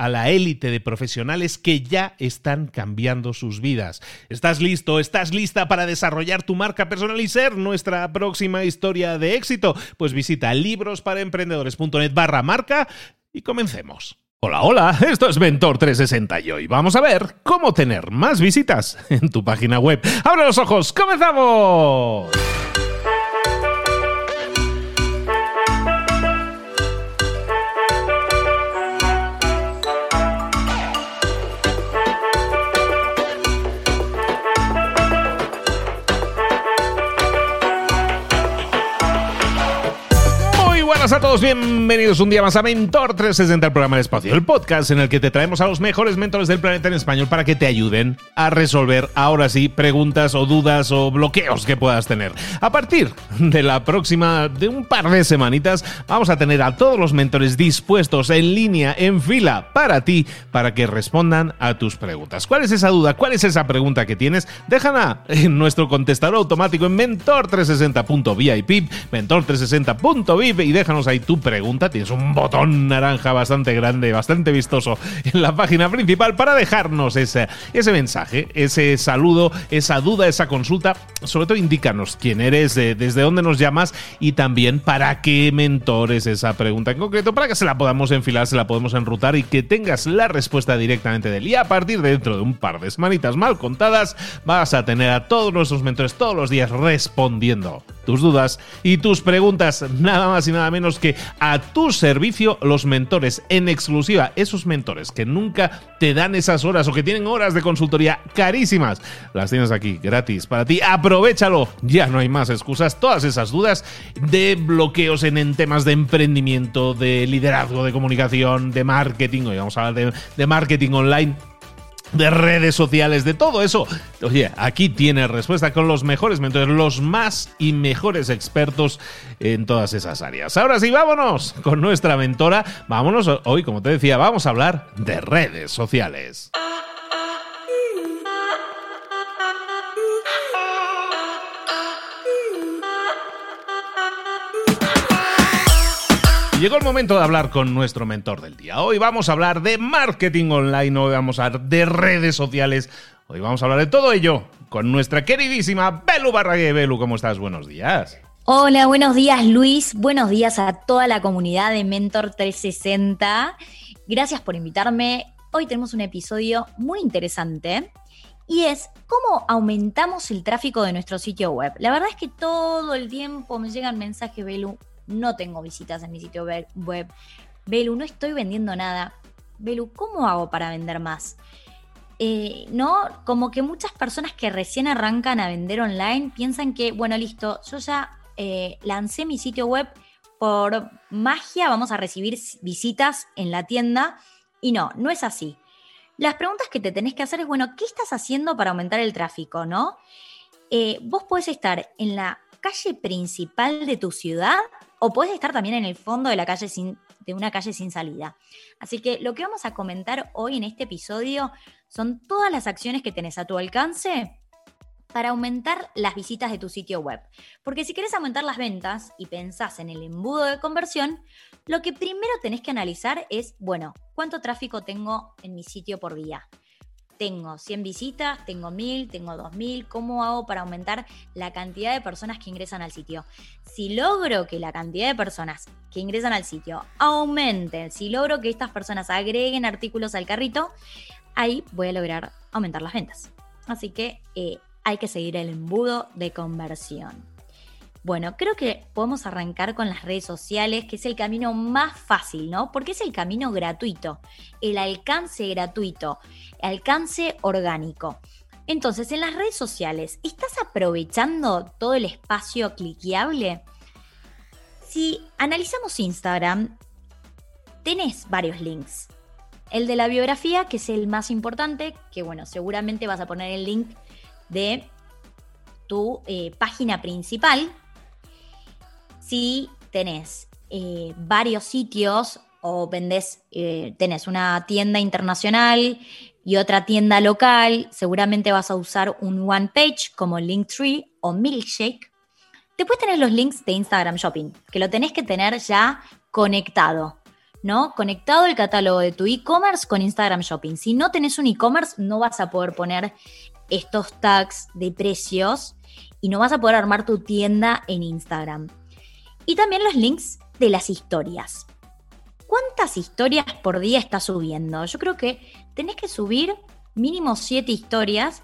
a la élite de profesionales que ya están cambiando sus vidas. ¿Estás listo? ¿Estás lista para desarrollar tu marca personal y ser nuestra próxima historia de éxito? Pues visita librosparaemprendedores.net barra marca y comencemos. Hola, hola, esto es Mentor 360 y hoy vamos a ver cómo tener más visitas en tu página web. ¡Abre los ojos! ¡Comenzamos! Buenas a todos, bienvenidos un día más a Mentor 360, el programa de espacio, el podcast en el que te traemos a los mejores mentores del planeta en español para que te ayuden a resolver, ahora sí, preguntas o dudas o bloqueos que puedas tener. A partir de la próxima, de un par de semanitas, vamos a tener a todos los mentores dispuestos en línea, en fila, para ti, para que respondan a tus preguntas. ¿Cuál es esa duda? ¿Cuál es esa pregunta que tienes? Déjala en nuestro contestador automático en mentor360.vip, mentor360.vip y deja déjanos ahí tu pregunta. Tienes un botón naranja bastante grande, bastante vistoso en la página principal para dejarnos ese, ese mensaje, ese saludo, esa duda, esa consulta. Sobre todo, indícanos quién eres, desde dónde nos llamas y también para qué mentores esa pregunta en concreto, para que se la podamos enfilar, se la podemos enrutar y que tengas la respuesta directamente de él. Y a partir de dentro de un par de semanitas mal contadas, vas a tener a todos nuestros mentores todos los días respondiendo tus dudas y tus preguntas, nada más y nada menos que a tu servicio los mentores en exclusiva, esos mentores que nunca te dan esas horas o que tienen horas de consultoría carísimas, las tienes aquí gratis para ti, aprovechalo, ya no hay más excusas, todas esas dudas de bloqueos en, temas de emprendimiento, de liderazgo, de comunicación, de marketing, hoy vamos a hablar de, de marketing online de redes sociales, de todo eso. Oye, aquí tienes respuesta con los mejores mentores, los más y mejores expertos en todas esas áreas. Ahora sí, vámonos con nuestra mentora. Vámonos hoy, como te decía, vamos a hablar de redes sociales. Llegó el momento de hablar con nuestro mentor del día. Hoy vamos a hablar de marketing online, hoy vamos a hablar de redes sociales, hoy vamos a hablar de todo ello con nuestra queridísima Belu Barragué. Belu, ¿cómo estás? Buenos días. Hola, buenos días Luis, buenos días a toda la comunidad de Mentor 360. Gracias por invitarme. Hoy tenemos un episodio muy interesante y es cómo aumentamos el tráfico de nuestro sitio web. La verdad es que todo el tiempo me llegan mensajes, Belu, no tengo visitas en mi sitio web. Belu, no estoy vendiendo nada. Belu, ¿cómo hago para vender más? Eh, no, como que muchas personas que recién arrancan a vender online piensan que, bueno, listo, yo ya eh, lancé mi sitio web, por magia vamos a recibir visitas en la tienda. Y no, no es así. Las preguntas que te tenés que hacer es, bueno, ¿qué estás haciendo para aumentar el tráfico, no? eh, vos podés estar en la calle principal de tu ciudad o podés estar también en el fondo de la calle sin, de una calle sin salida. Así que lo que vamos a comentar hoy en este episodio son todas las acciones que tenés a tu alcance para aumentar las visitas de tu sitio web. Porque si querés aumentar las ventas y pensás en el embudo de conversión, lo que primero tenés que analizar es, bueno, ¿cuánto tráfico tengo en mi sitio por día? Tengo 100 visitas, tengo 1000, tengo 2000, ¿cómo hago para aumentar la cantidad de personas que ingresan al sitio? Si logro que la cantidad de personas que ingresan al sitio aumenten, si logro que estas personas agreguen artículos al carrito, ahí voy a lograr aumentar las ventas. Así que eh, hay que seguir el embudo de conversión. Bueno, creo que podemos arrancar con las redes sociales, que es el camino más fácil, ¿no? Porque es el camino gratuito, el alcance gratuito, alcance orgánico. Entonces, en las redes sociales, ¿estás aprovechando todo el espacio cliqueable? Si analizamos Instagram, tenés varios links. El de la biografía, que es el más importante, que bueno, seguramente vas a poner el link de tu eh, página principal. Si tenés eh, varios sitios o vendés, eh, tenés una tienda internacional y otra tienda local, seguramente vas a usar un one page como Linktree o Milkshake. Después tenés los links de Instagram Shopping, que lo tenés que tener ya conectado. ¿no? Conectado el catálogo de tu e-commerce con Instagram Shopping. Si no tenés un e-commerce, no vas a poder poner estos tags de precios y no vas a poder armar tu tienda en Instagram. Y también los links de las historias. ¿Cuántas historias por día estás subiendo? Yo creo que tenés que subir mínimo 7 historias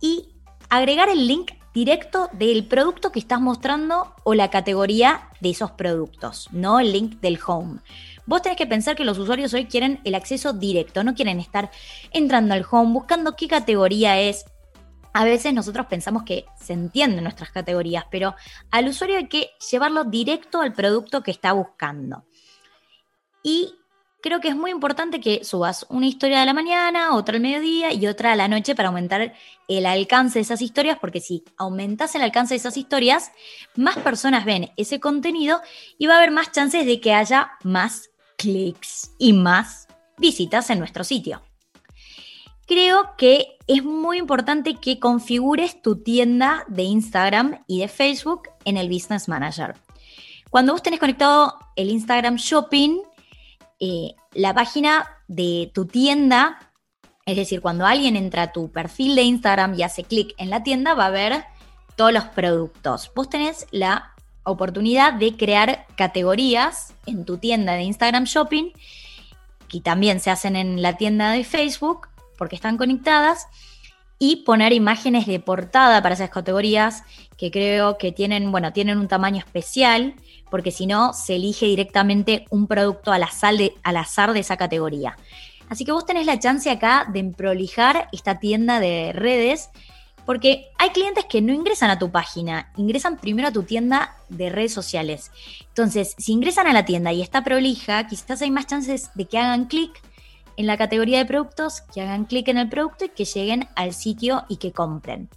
y agregar el link directo del producto que estás mostrando o la categoría de esos productos, no el link del home. Vos tenés que pensar que los usuarios hoy quieren el acceso directo, no quieren estar entrando al home, buscando qué categoría es. A veces nosotros pensamos que se entienden nuestras categorías, pero al usuario hay que llevarlo directo al producto que está buscando. Y creo que es muy importante que subas una historia de la mañana, otra al mediodía y otra a la noche para aumentar el alcance de esas historias, porque si aumentas el alcance de esas historias, más personas ven ese contenido y va a haber más chances de que haya más clics y más visitas en nuestro sitio. Creo que es muy importante que configures tu tienda de Instagram y de Facebook en el Business Manager. Cuando vos tenés conectado el Instagram Shopping, eh, la página de tu tienda, es decir, cuando alguien entra a tu perfil de Instagram y hace clic en la tienda, va a ver todos los productos. Vos tenés la oportunidad de crear categorías en tu tienda de Instagram Shopping, que también se hacen en la tienda de Facebook, porque están conectadas, y poner imágenes de portada para esas categorías que creo que tienen, bueno, tienen un tamaño especial, porque si no, se elige directamente un producto al azar, de, al azar de esa categoría. Así que vos tenés la chance acá de prolijar esta tienda de redes porque hay clientes que no ingresan a tu página, ingresan primero a tu tienda de redes sociales. Entonces, si ingresan a la tienda y está prolija, quizás hay más chances de que hagan clic en la categoría de productos, que hagan clic en el producto y que lleguen al sitio y que compren.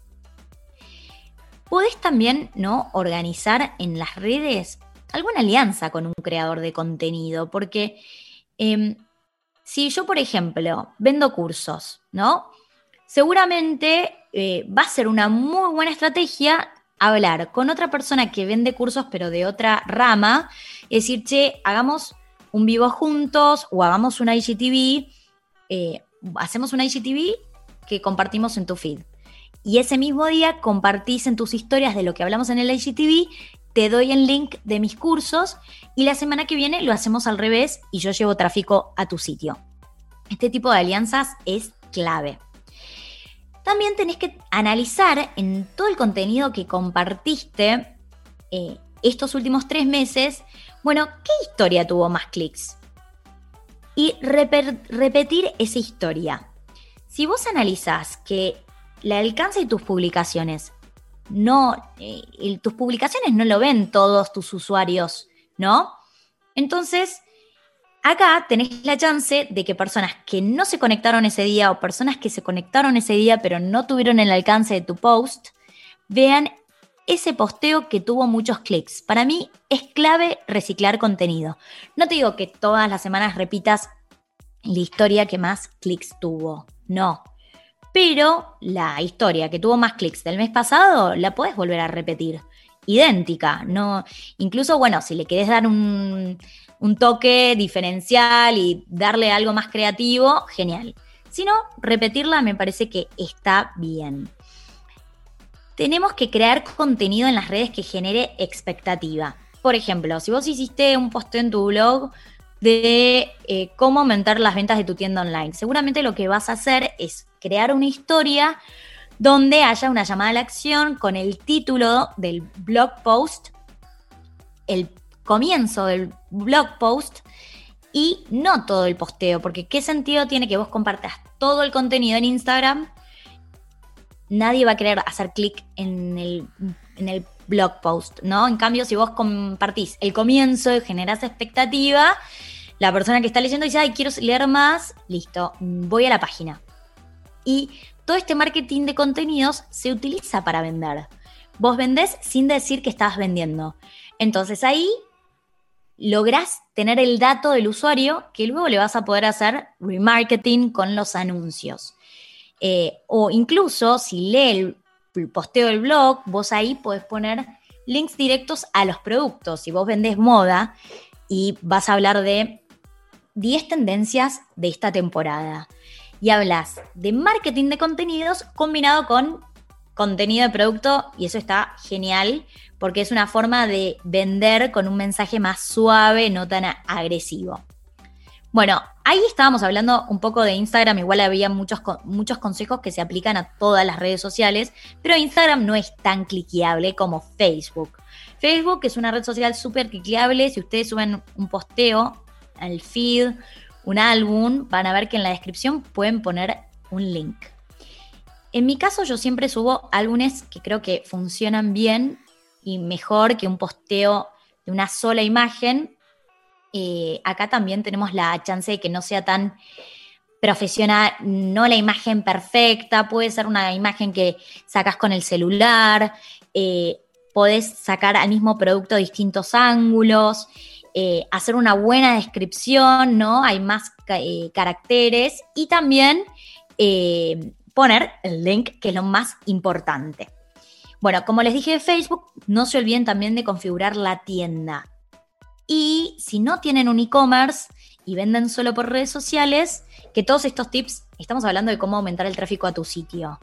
Puedes también ¿no? organizar en las redes alguna alianza con un creador de contenido, porque em, si yo, por ejemplo, vendo cursos, ¿no? Seguramente eh, va a ser una muy buena estrategia hablar con otra persona que vende cursos pero de otra rama, y decir, che, hagamos un vivo juntos o hagamos una IGTV, eh, hacemos una IGTV que compartimos en tu feed. Y ese mismo día compartís en tus historias de lo que hablamos en el IGTV, te doy el link de mis cursos y la semana que viene lo hacemos al revés y yo llevo tráfico a tu sitio. Este tipo de alianzas es clave. También tenés que analizar en todo el contenido que compartiste eh, estos últimos tres meses, bueno, ¿qué historia tuvo más clics? Y repetir esa historia. Si vos analizás que el alcance de tus publicaciones no, eh, tus publicaciones no lo ven todos tus usuarios, ¿no? Entonces, Acá tenés la chance de que personas que no se conectaron ese día o personas que se conectaron ese día pero no tuvieron el alcance de tu post, vean ese posteo que tuvo muchos clics. Para mí es clave reciclar contenido. No te digo que todas las semanas repitas la historia que más clics tuvo. No. Pero la historia que tuvo más clics del mes pasado la puedes volver a repetir. Idéntica. No, incluso, bueno, si le querés dar un, un toque diferencial y darle algo más creativo, genial. Si no, repetirla me parece que está bien tenemos que crear contenido en las redes que genere expectativa. Por ejemplo, si vos hiciste un posteo en tu blog de eh, cómo aumentar las ventas de tu tienda online, seguramente lo que vas a hacer es crear una historia donde haya una llamada a la acción con el título del blog post, el comienzo del blog post y no todo el posteo, porque ¿qué sentido tiene que vos compartas todo el contenido en Instagram nadie va a querer hacer clic en el, blog post, ¿no? En cambio, si vos compartís el comienzo y generás expectativa, la persona que está leyendo dice, ay, quiero leer más, listo, voy a la página. Y todo este marketing de contenidos se utiliza para vender. Vos vendés sin decir que estás vendiendo. Entonces ahí lográs tener el dato del usuario que luego le vas a poder hacer remarketing con los anuncios. Eh, o incluso si lee el posteo del blog, vos ahí podés poner links directos a los productos. Si vos vendés moda y vas a hablar de 10 tendencias de esta temporada y hablas de marketing de contenidos combinado con contenido de producto y eso está genial porque es una forma de vender con un mensaje más suave, no tan agresivo. Bueno, ahí estábamos hablando un poco de Instagram, igual había muchos, muchos consejos que se aplican a todas las redes sociales, pero Instagram no es tan cliqueable como Facebook. Facebook es una red social súper cliqueable, si ustedes suben un posteo al feed, un álbum, van a ver que en la descripción pueden poner un link. En mi caso yo siempre subo álbumes que creo que funcionan bien y mejor que un posteo de una sola imagen, eh, acá también tenemos la chance de que no sea tan profesional, no la imagen perfecta, puede ser una imagen que sacas con el celular, eh, podés sacar al mismo producto distintos ángulos, eh, hacer una buena descripción, ¿no? Hay más caracteres y también poner el link, que es lo más importante. Bueno, como les dije de Facebook, no se olviden también de configurar la tienda. Y si no tienen un e-commerce y venden solo por redes sociales, que todos estos tips, estamos hablando de cómo aumentar el tráfico a tu sitio.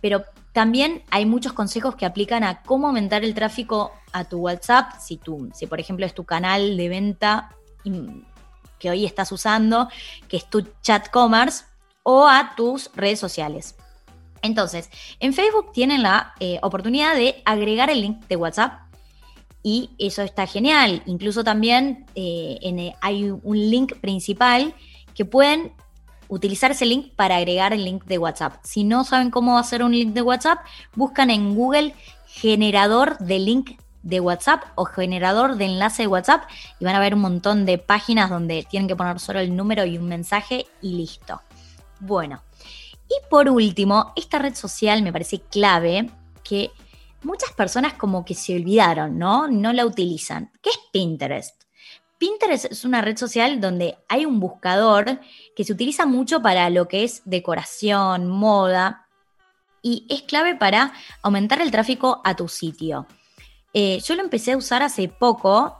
Pero también hay muchos consejos que aplican a cómo aumentar el tráfico a tu WhatsApp, si, tú, si por ejemplo es tu canal de venta que hoy estás usando, que es tu chat commerce, o a tus redes sociales. Entonces, en Facebook tienen la eh, oportunidad de agregar el link de WhatsApp y eso está genial. Incluso también eh, eh, hay un link principal que pueden utilizar ese link para agregar el link de WhatsApp. Si no saben cómo hacer un link de WhatsApp, buscan en Google generador de link de WhatsApp o generador de enlace de WhatsApp y van a ver un montón de páginas donde tienen que poner solo el número y un mensaje y listo. Bueno, y por último, esta red social me parece clave que muchas personas como que se olvidaron, ¿no? No la utilizan. ¿Qué es Pinterest? Pinterest es una red social donde hay un buscador que se utiliza mucho para lo que es decoración, moda, y es clave para aumentar el tráfico a tu sitio. Eh, yo lo empecé a usar hace poco.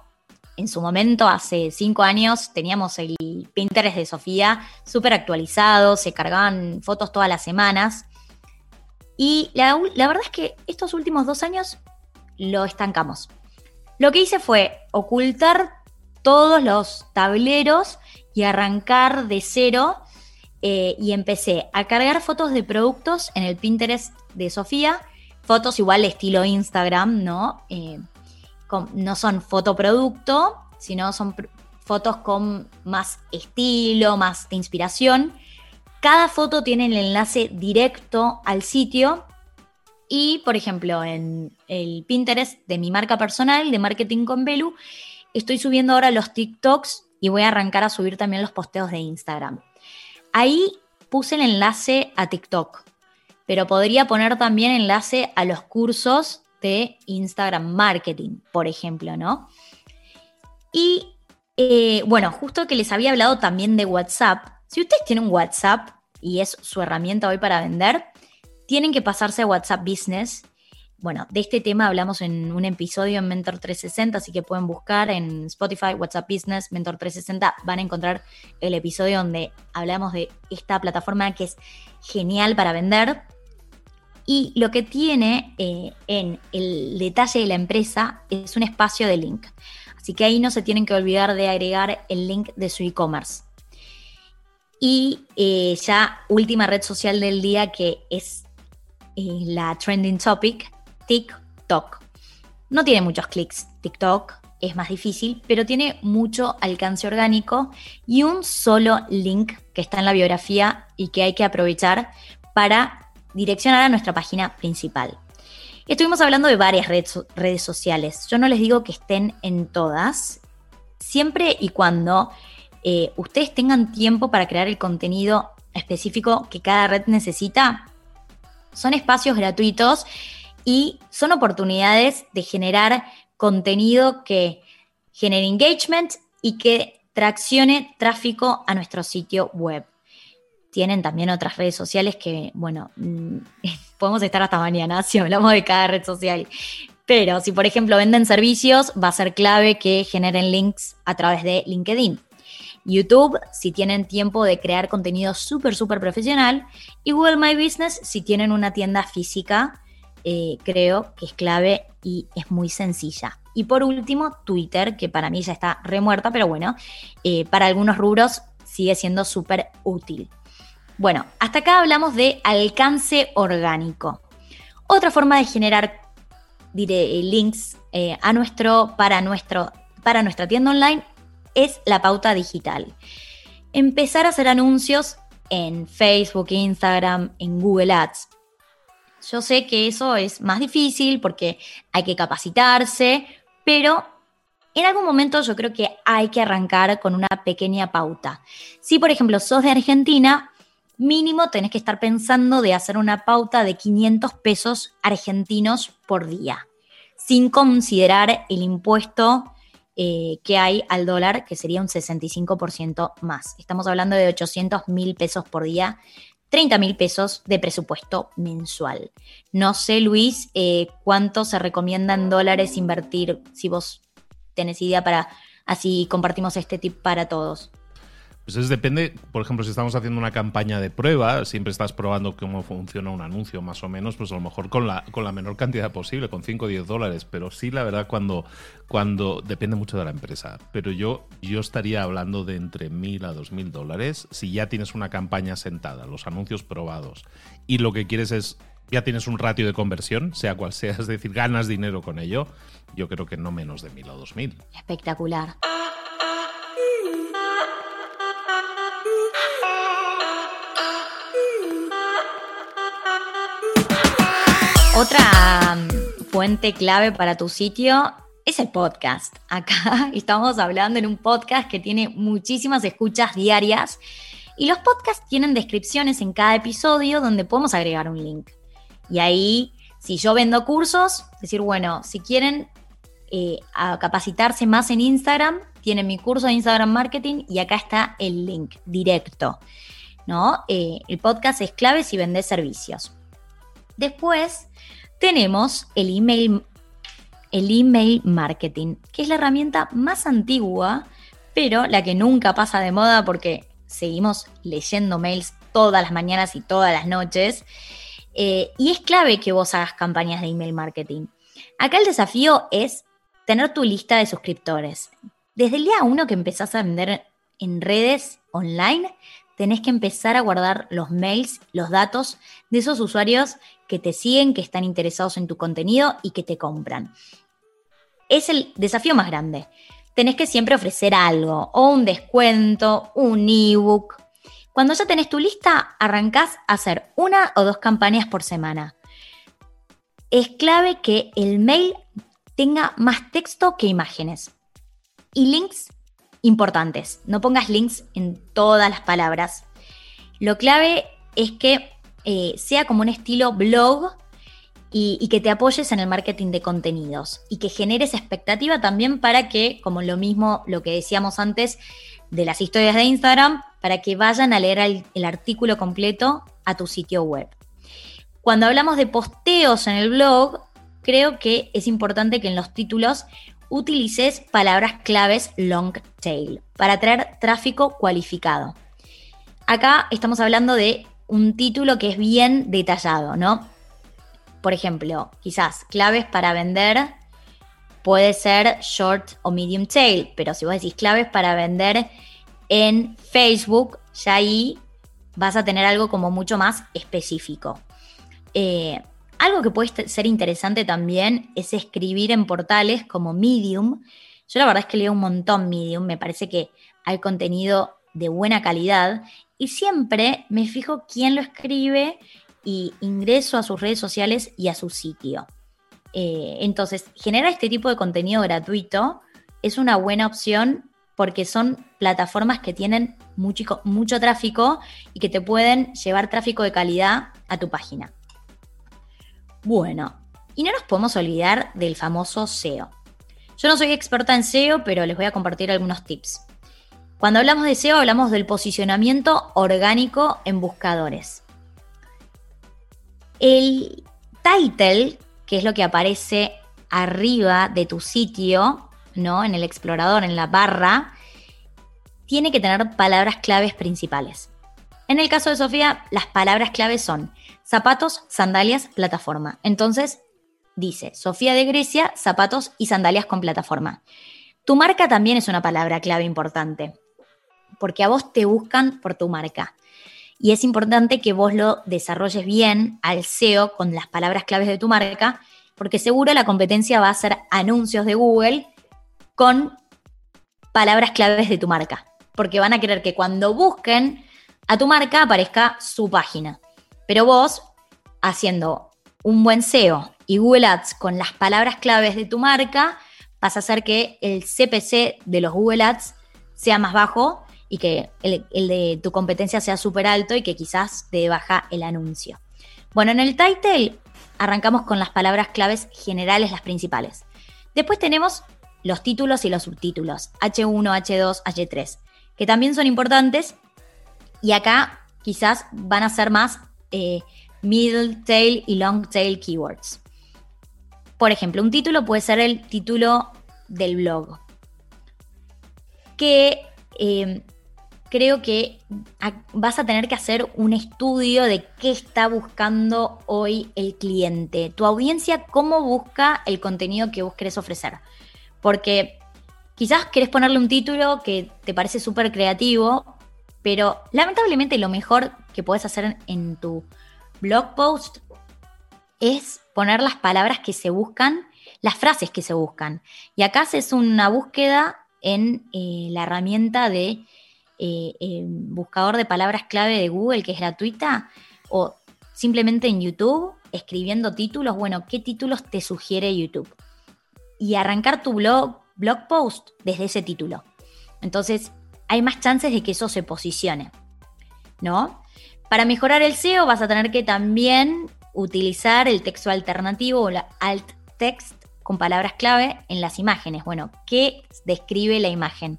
En su momento, hace cinco años, teníamos el Pinterest de Sofía súper actualizado, se cargaban fotos todas las semanas. Y la, verdad es que estos últimos dos años lo estancamos. Lo que hice fue ocultar todos los tableros y arrancar de cero eh, y empecé a cargar fotos de productos en el Pinterest de Sofía, fotos igual estilo Instagram, ¿no? Eh, no son fotoproducto, sino son fotos con más estilo, más de inspiración. Cada foto tiene el enlace directo al sitio y, por ejemplo, en el Pinterest de mi marca personal de Marketing con Belu, estoy subiendo ahora los TikToks y voy a arrancar a subir también los posteos de Instagram. Ahí puse el enlace a TikTok. pero podría poner también enlace a los cursos de Instagram Marketing, por ejemplo, ¿no? Y eh, bueno, justo que les había hablado también de WhatsApp. Si ustedes tienen WhatsApp y es su herramienta hoy para vender, tienen que pasarse a WhatsApp Business. Bueno, de este tema hablamos en un episodio en Mentor 360, así que pueden buscar en Spotify, WhatsApp Business, Mentor 360, van a encontrar el episodio donde hablamos de esta plataforma que es genial para vender. Y lo que tiene eh, en el detalle de la empresa es un espacio de link. Así que ahí no se tienen que olvidar de agregar el link de su e-commerce. Y eh, ya última red social del día que es eh, la trending topic, TikTok. No tiene muchos clics TikTok, es más difícil, pero tiene mucho alcance orgánico y un solo link que está en la biografía y que hay que aprovechar para direccionar a nuestra página principal. Estuvimos hablando de varias redes, sociales. Yo no les digo que estén en todas, siempre y cuando eh, ustedes tengan tiempo para crear el contenido específico que cada red necesita. Son espacios gratuitos y son oportunidades de generar contenido que genere engagement y que traccione tráfico a nuestro sitio web tienen también otras redes sociales que, bueno, mm, podemos estar hasta mañana si hablamos de cada red social. Pero si, por ejemplo, venden servicios, va a ser clave que generen links a través de LinkedIn. YouTube, si tienen tiempo de crear contenido súper, súper profesional. Y Google My Business, si tienen una tienda física, eh, creo que es clave y es muy sencilla. Y por último, Twitter, que para mí ya está remuerta, pero bueno, eh, para algunos rubros sigue siendo súper útil. Bueno, hasta acá hablamos de alcance orgánico. Otra forma de generar links eh, a nuestro, para, nuestro, para nuestra tienda online es la pauta digital. Empezar a hacer anuncios en Facebook, Instagram, en Google Ads. Yo sé que eso es más difícil porque hay que capacitarse, pero en algún momento yo creo que hay que arrancar con una pequeña pauta. Si, por ejemplo, sos de Argentina, mínimo tenés que estar pensando de hacer una pauta de 500 pesos argentinos por día, sin considerar el impuesto eh, que hay al dólar, que sería un 65% más. Estamos hablando de 800 mil pesos por día, 30 mil pesos de presupuesto mensual. No sé, Luis, eh, cuánto se recomienda en dólares invertir, si vos tenés idea para así compartimos este tip para todos. Pues es depende, por ejemplo, si estamos haciendo una campaña de prueba, siempre estás probando cómo funciona un anuncio más o menos, pues a lo mejor con la, con la menor cantidad posible, con 5 o 10 dólares, pero sí, la verdad, cuando, cuando depende mucho de la empresa, pero yo, yo estaría hablando de entre 1.000 a 2.000 dólares si ya tienes una campaña sentada, los anuncios probados, y lo que quieres es, ya tienes un ratio de conversión, sea cual sea, es decir, ganas dinero con ello, yo creo que no menos de 1.000 o 2.000. Espectacular. Otra mm, fuente clave para tu sitio es el podcast. Acá estamos hablando en un podcast que tiene muchísimas escuchas diarias y los podcasts tienen descripciones en cada episodio donde podemos agregar un link. Y ahí, si yo vendo cursos, decir, bueno, si quieren eh, capacitarse más en Instagram, tienen mi curso de Instagram Marketing y acá está el link directo. ¿no? Eh, el podcast es clave si vendes servicios. Después tenemos el email, el email marketing, que es la herramienta más antigua, pero la que nunca pasa de moda porque seguimos leyendo mails todas las mañanas y todas las noches. Eh, y es clave que vos hagas campañas de email marketing. Acá el desafío es tener tu lista de suscriptores. Desde el día uno que empezás a vender en redes online, tenés que empezar a guardar los mails, los datos de esos usuarios que te siguen, que están interesados en tu contenido y que te compran. Es el desafío más grande. Tenés que siempre ofrecer algo, o un descuento, un ebook. Cuando ya tenés tu lista, arrancás a hacer una o dos campañas por semana. Es clave que el mail tenga más texto que imágenes. Y links importantes. No pongas links en todas las palabras. Lo clave es que eh, sea como un estilo blog y, que te apoyes en el marketing de contenidos y que generes expectativa también para que, como lo mismo, lo que decíamos antes de las historias de Instagram, para que vayan a leer el artículo completo a tu sitio web. Cuando hablamos de posteos en el blog, creo que es importante que en los títulos utilices palabras claves long tail para atraer tráfico cualificado. Acá estamos hablando de un título que es bien detallado, ¿no? Por ejemplo, quizás claves para vender puede ser short o medium tail, pero si vos decís claves para vender en Facebook, ya ahí vas a tener algo como mucho más específico. Eh, algo que puede ser interesante también es escribir en portales como Medium. Yo la verdad es que leo un montón Medium, me parece que hay contenido de buena calidad y siempre me fijo quién lo escribe y ingreso a sus redes sociales y a su sitio. Eh, entonces, generar este tipo de contenido gratuito es una buena opción porque son plataformas que tienen mucho, mucho tráfico y que te pueden llevar tráfico de calidad a tu página. Bueno, y no nos podemos olvidar del famoso SEO. Yo no soy experta en SEO, pero les voy a compartir algunos tips. Cuando hablamos de SEO hablamos del posicionamiento orgánico en buscadores. El title, que es lo que aparece arriba de tu sitio, ¿no? En el explorador, en la barra, tiene que tener palabras claves principales. En el caso de Sofía, las palabras claves son zapatos, sandalias, plataforma. Entonces, dice Sofía de Grecia, zapatos y sandalias con plataforma. Tu marca también es una palabra clave importante, porque a vos te buscan por tu marca. Y es importante que vos lo desarrolles bien al SEO con las palabras claves de tu marca, porque seguro la competencia va a hacer anuncios de Google con palabras claves de tu marca, porque van a querer que cuando busquen a tu marca aparezca su página. Pero vos, haciendo un buen SEO y Google Ads con las palabras claves de tu marca, vas a hacer que el CPC de los Google Ads sea más bajo y que el, de tu competencia sea súper alto y que quizás te baja el anuncio. Bueno, en el title arrancamos con las palabras claves generales, las principales. Después tenemos los títulos y los subtítulos, H1, H2, H3, que también son importantes y acá quizás van a ser más eh, middle tail y long tail keywords. Por ejemplo, un título puede ser el título del blog, que em, creo que vas a tener que hacer un estudio de qué está buscando hoy el cliente, tu audiencia, cómo busca el contenido que vos querés ofrecer. Porque quizás querés ponerle un título que te parece súper creativo, pero lamentablemente lo mejor que puedes hacer en tu blog post es poner las palabras que se buscan, las frases que se buscan. Y acá haces una búsqueda en eh, la herramienta de eh, eh, buscador de palabras clave de Google, que es gratuita, o simplemente en YouTube, escribiendo títulos. Bueno, ¿qué títulos te sugiere YouTube? Y arrancar tu blog, blog post desde ese título. Entonces, hay más chances de que eso se posicione, ¿no? Para mejorar el SEO vas a tener que también utilizar el texto alternativo o la alt text con palabras clave en las imágenes. Bueno, ¿qué describe la imagen?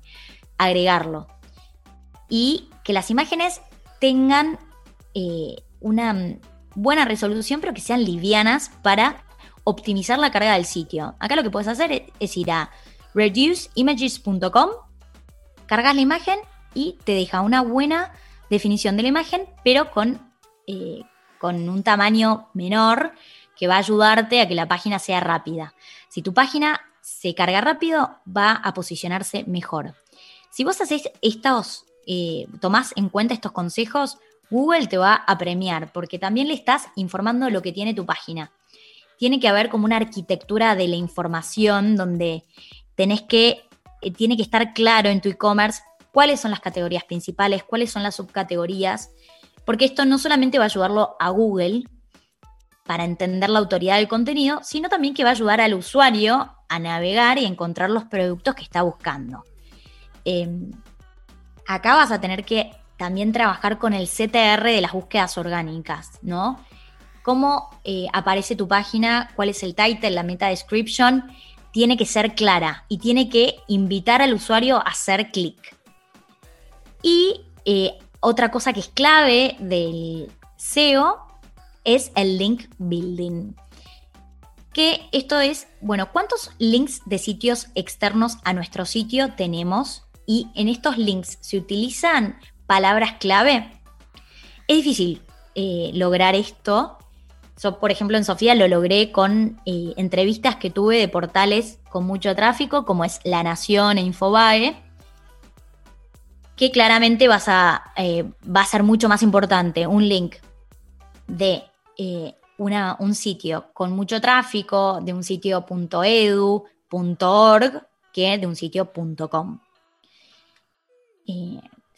Agregarlo. Y que las imágenes tengan eh, una buena resolución, pero que sean livianas para optimizar la carga del sitio. Acá lo que puedes hacer es ir a reduceimages.com cargas la imagen y te deja una buena definición de la imagen, pero con, eh, con un tamaño menor que va a ayudarte a que la página sea rápida. Si tu página se carga rápido, va a posicionarse mejor. Si vos haces estos, eh, tomás en cuenta estos consejos, Google te va a premiar porque también le estás informando lo que tiene tu página. Tiene que haber como una arquitectura de la información donde tenés que eh, tiene que estar claro en tu e-commerce cuáles son las categorías principales, cuáles son las subcategorías, porque esto no solamente va a ayudarlo a Google para entender la autoridad del contenido, sino también que va a ayudar al usuario a navegar y encontrar los productos que está buscando. Em, acá vas a tener que también trabajar con el CTR de las búsquedas orgánicas, ¿no? Cómo eh, aparece tu página, cuál es el title, la meta description, tiene que ser clara y tiene que invitar al usuario a hacer clic. Y eh, otra cosa que es clave del SEO es el link building. Que esto es, bueno, ¿cuántos links de sitios externos a nuestro sitio tenemos? Y en estos links se utilizan palabras clave. Es difícil eh, lograr esto. por ejemplo, en Sofía lo logré con eh, entrevistas que tuve de portales con mucho tráfico, como es La Nación e Infobae, que claramente vas a, eh, va a ser mucho más importante un link de una, un sitio con mucho tráfico, de un sitio que de un sitio .com.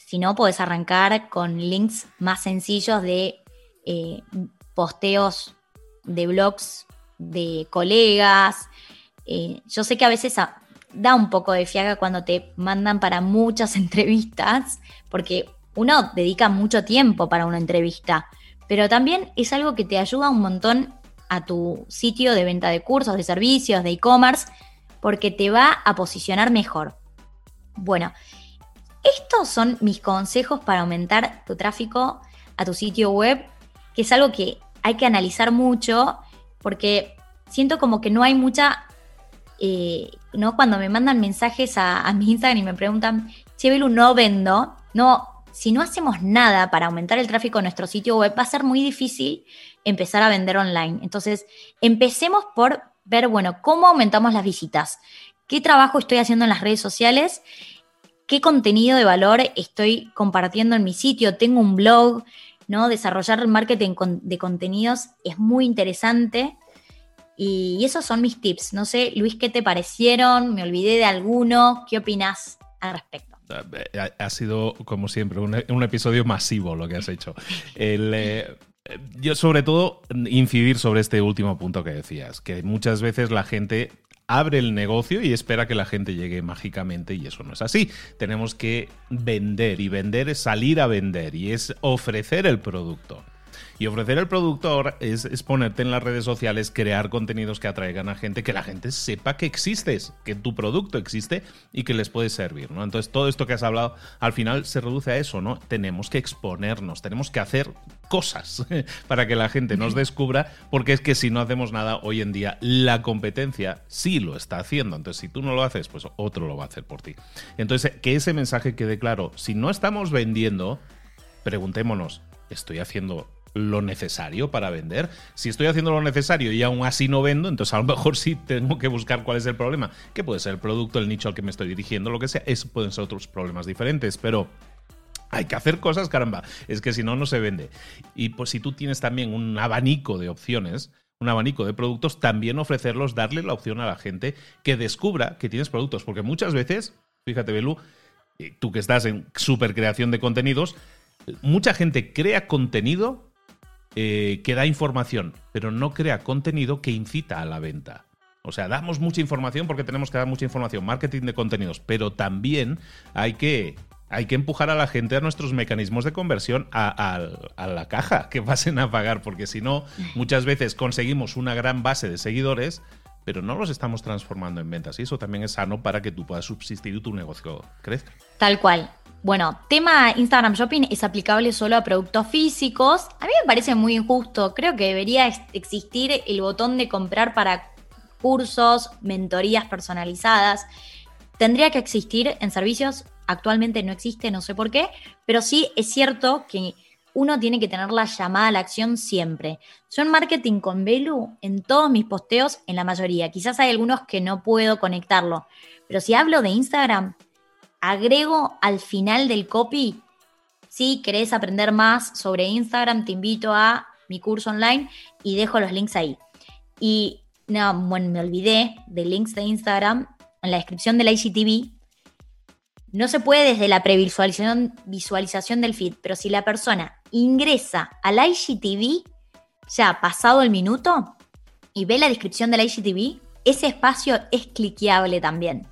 Si no, podés arrancar con links más sencillos de eh, posteos de blogs de colegas. Eh, yo sé que a veces da un poco de fiaga cuando te mandan para muchas entrevistas, porque uno dedica mucho tiempo para una entrevista, pero también es algo que te ayuda un montón a tu sitio de venta de cursos, de servicios, de e-commerce, porque te va a posicionar mejor. Bueno, estos son mis consejos para aumentar tu tráfico a tu sitio web, que es algo que hay que analizar mucho porque siento como que no hay mucha, eh, ¿no? Cuando me mandan mensajes a, mi Instagram y me preguntan, che, no vendo, no, si no hacemos nada para aumentar el tráfico a nuestro sitio web, va a ser muy difícil empezar a vender online. Entonces, empecemos por ver, bueno, cómo aumentamos las visitas, qué trabajo estoy haciendo en las redes sociales qué contenido de valor estoy compartiendo en mi sitio. Tengo un blog, ¿no? Desarrollar el marketing de contenidos es muy interesante. Y, esos son mis tips. No sé, Luis, ¿qué te parecieron? ¿Me olvidé de alguno? ¿Qué opinas al respecto? Eh, ha sido, como siempre, un, episodio masivo lo que has hecho. Eh, yo, sobre todo, incidir sobre este último punto que decías, que muchas veces la gente abre el negocio y espera que la gente llegue mágicamente y eso no es así. Tenemos que vender y vender es salir a vender y es ofrecer el producto. Y ofrecer el productor es, ponerte en las redes sociales, crear contenidos que atraigan a gente, que la gente sepa que existes, que tu producto existe y que les puede servir, ¿no? Entonces, todo esto que has hablado al final se reduce a eso, ¿no? Tenemos que exponernos, tenemos que hacer cosas para que la gente nos descubra, porque es que si no hacemos nada hoy en día, la competencia sí lo está haciendo. Entonces, si tú no lo haces, pues otro lo va a hacer por ti. Entonces, que ese mensaje quede claro. Si no estamos vendiendo, preguntémonos, ¿estoy haciendo lo necesario para vender. Si estoy haciendo lo necesario y aún así no vendo, entonces a lo mejor sí tengo que buscar cuál es el problema. Que puede ser el producto, el nicho al que me estoy dirigiendo, lo que sea. Pueden ser otros problemas diferentes, pero hay que hacer cosas, caramba. Es que si no, no se vende. Y pues si tú tienes también un abanico de opciones, un abanico de productos, también ofrecerlos, darle la opción a la gente que descubra que tienes productos. Porque muchas veces, fíjate, Belú, eh, tú que estás en super creación de contenidos, mucha gente crea contenido eh, que da información, pero no crea contenido que incita a la venta. O sea, damos mucha información porque tenemos que dar mucha información, marketing de contenidos, pero también hay que, hay que empujar a la gente a nuestros mecanismos de conversión a, la caja que pasen a pagar, porque si no, muchas veces conseguimos una gran base de seguidores, pero no los estamos transformando en ventas. Y eso también es sano para que tú puedas subsistir tu negocio crezca. Tal cual. Bueno, tema Instagram Shopping es aplicable solo a productos físicos. A mí me parece muy injusto. Creo que debería existir el botón de comprar para cursos, mentorías personalizadas. Tendría que existir en servicios. Actualmente no existe, no sé por qué. Pero sí es cierto que uno tiene que tener la llamada a la acción siempre. Yo en marketing con Belu, en todos mis posteos, en la mayoría. Quizás hay algunos que no puedo conectarlo. Pero si hablo de Instagram, agrego al final del copy, si querés aprender más sobre Instagram, te invito a mi curso online y dejo los links ahí. Y no, bueno, me olvidé de links de Instagram en la descripción del IGTV. No se puede desde la previsualización visualización del feed, pero si la persona ingresa al IGTV, ya pasado el minuto, y ve la descripción del IGTV, ese espacio es cliqueable también.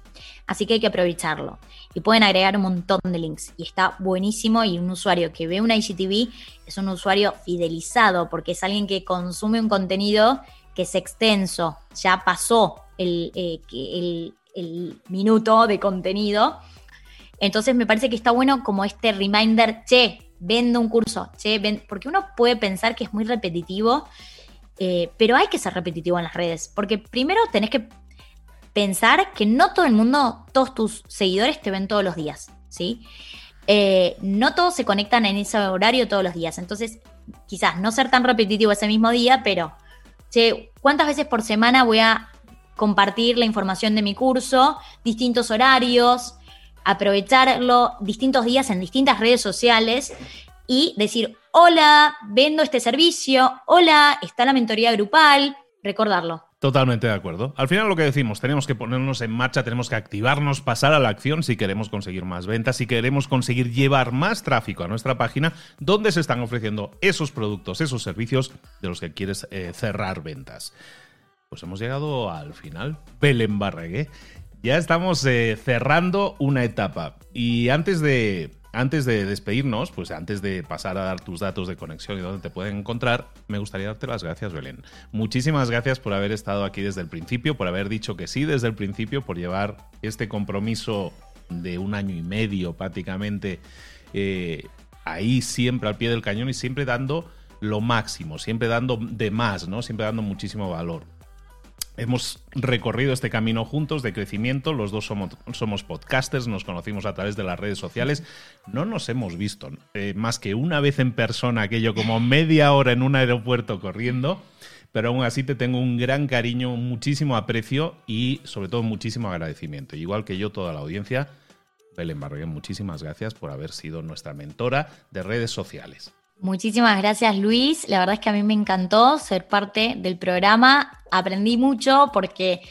Así que hay que aprovecharlo. y pueden agregar un montón de links. Y está buenísimo y un usuario que ve una IGTV es un usuario fidelizado porque es alguien que consume un contenido que es extenso, ya pasó el, eh, el, el minuto de contenido. Entonces me parece que está bueno como este reminder, che, vendo un curso, che, porque uno puede pensar que es muy repetitivo, eh, pero hay que ser repetitivo en las redes, porque primero tenés que pensar que no todo el mundo, todos tus seguidores te ven todos los días, ¿sí? Eh, no todos se conectan en ese horario todos los días, entonces quizás no ser tan repetitivo ese mismo día, pero, ¿cuántas veces por semana voy a compartir la información de mi curso, distintos horarios, aprovecharlo distintos días en distintas redes sociales y decir, hola, vendo este servicio, hola, está la mentoría grupal, recordarlo. Totalmente de acuerdo. Al final lo que decimos, tenemos que ponernos en marcha, tenemos que activarnos, pasar a la acción si queremos conseguir más ventas, si queremos conseguir llevar más tráfico a nuestra página donde se están ofreciendo esos productos, esos servicios de los que quieres eh, cerrar ventas. Pues hemos llegado al final. Belén Barregué. Ya estamos eh, cerrando una etapa. Y antes de antes de despedirnos, pues antes de pasar a dar tus datos de conexión y dónde te pueden encontrar, me gustaría darte las gracias, Belén. Muchísimas gracias por haber estado aquí desde el principio, por haber dicho que sí desde el principio, por llevar este compromiso de un año y medio prácticamente eh, ahí siempre al pie del cañón y siempre dando lo máximo, siempre dando de más, ¿no? Siempre dando muchísimo valor. Hemos recorrido este camino juntos de crecimiento, los dos somos, podcasters, nos conocimos a través de las redes sociales, no nos hemos visto eh, más que una vez en persona, aquello como media hora en un aeropuerto corriendo, pero aún así te tengo un gran cariño, muchísimo aprecio y sobre todo muchísimo agradecimiento. Igual que yo, toda la audiencia, Belén Barragán, muchísimas gracias por haber sido nuestra mentora de redes sociales. Muchísimas gracias Luis, la verdad es que a mí me encantó ser parte del programa, aprendí mucho porque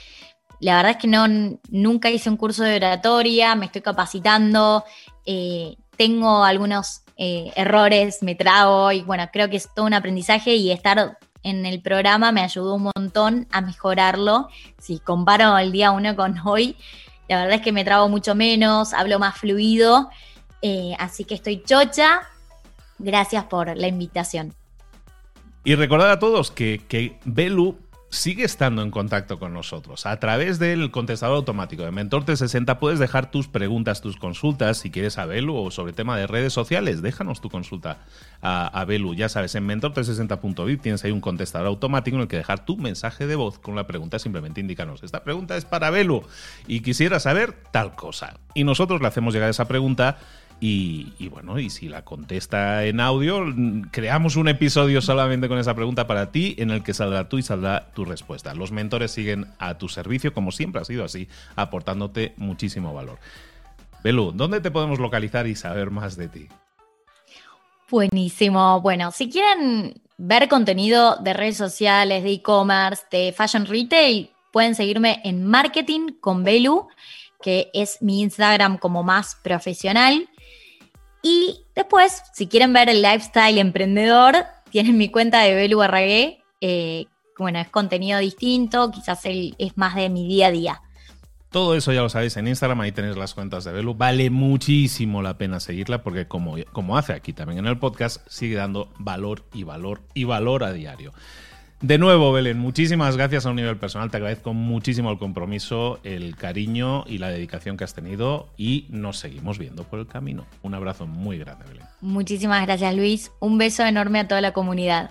la verdad es que no, nunca hice un curso de oratoria, me estoy capacitando, eh, tengo algunos eh, errores, me trago y bueno, creo que es todo un aprendizaje y estar en el programa me ayudó un montón a mejorarlo. Si comparo el día uno con hoy, la verdad es que me trago mucho menos, hablo más fluido, eh, así que estoy chocha, Gracias por la invitación. Y recordad a todos que, que Belu sigue estando en contacto con nosotros. A través del contestador automático de Mentor 360 puedes dejar tus preguntas, tus consultas, si quieres a Belu o sobre tema de redes sociales, déjanos tu consulta a, a Belu. Ya sabes, en mentor360.vip tienes ahí un contestador automático en el que dejar tu mensaje de voz con la pregunta, simplemente indícanos, esta pregunta es para Belu y quisiera saber tal cosa. Y nosotros le hacemos llegar esa pregunta y, bueno, y si la contesta en audio, creamos un episodio solamente con esa pregunta para ti en el que saldrá tú y saldrá tu respuesta. Los mentores siguen a tu servicio, como siempre ha sido así, aportándote muchísimo valor. Belu, ¿dónde te podemos localizar y saber más de ti? Buenísimo. Bueno, si quieren ver contenido de redes sociales, de e-commerce, de fashion retail, pueden seguirme en Marketing con Belu, que es mi Instagram como más profesional. Y después, si quieren ver el lifestyle emprendedor, tienen mi cuenta de Belu Barragué. Eh, bueno, es contenido distinto, quizás es más de mi día a día. Todo eso ya lo sabéis en Instagram, ahí tenéis las cuentas de Belu. Vale muchísimo la pena seguirla porque como, como hace aquí también en el podcast, sigue dando valor y valor y valor a diario. De nuevo, Belén, muchísimas gracias a un nivel personal. Te agradezco muchísimo el compromiso, el cariño y la dedicación que has tenido y nos seguimos viendo por el camino. Un abrazo muy grande, Belén. Muchísimas gracias, Luis. Un beso enorme a toda la comunidad.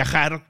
viajar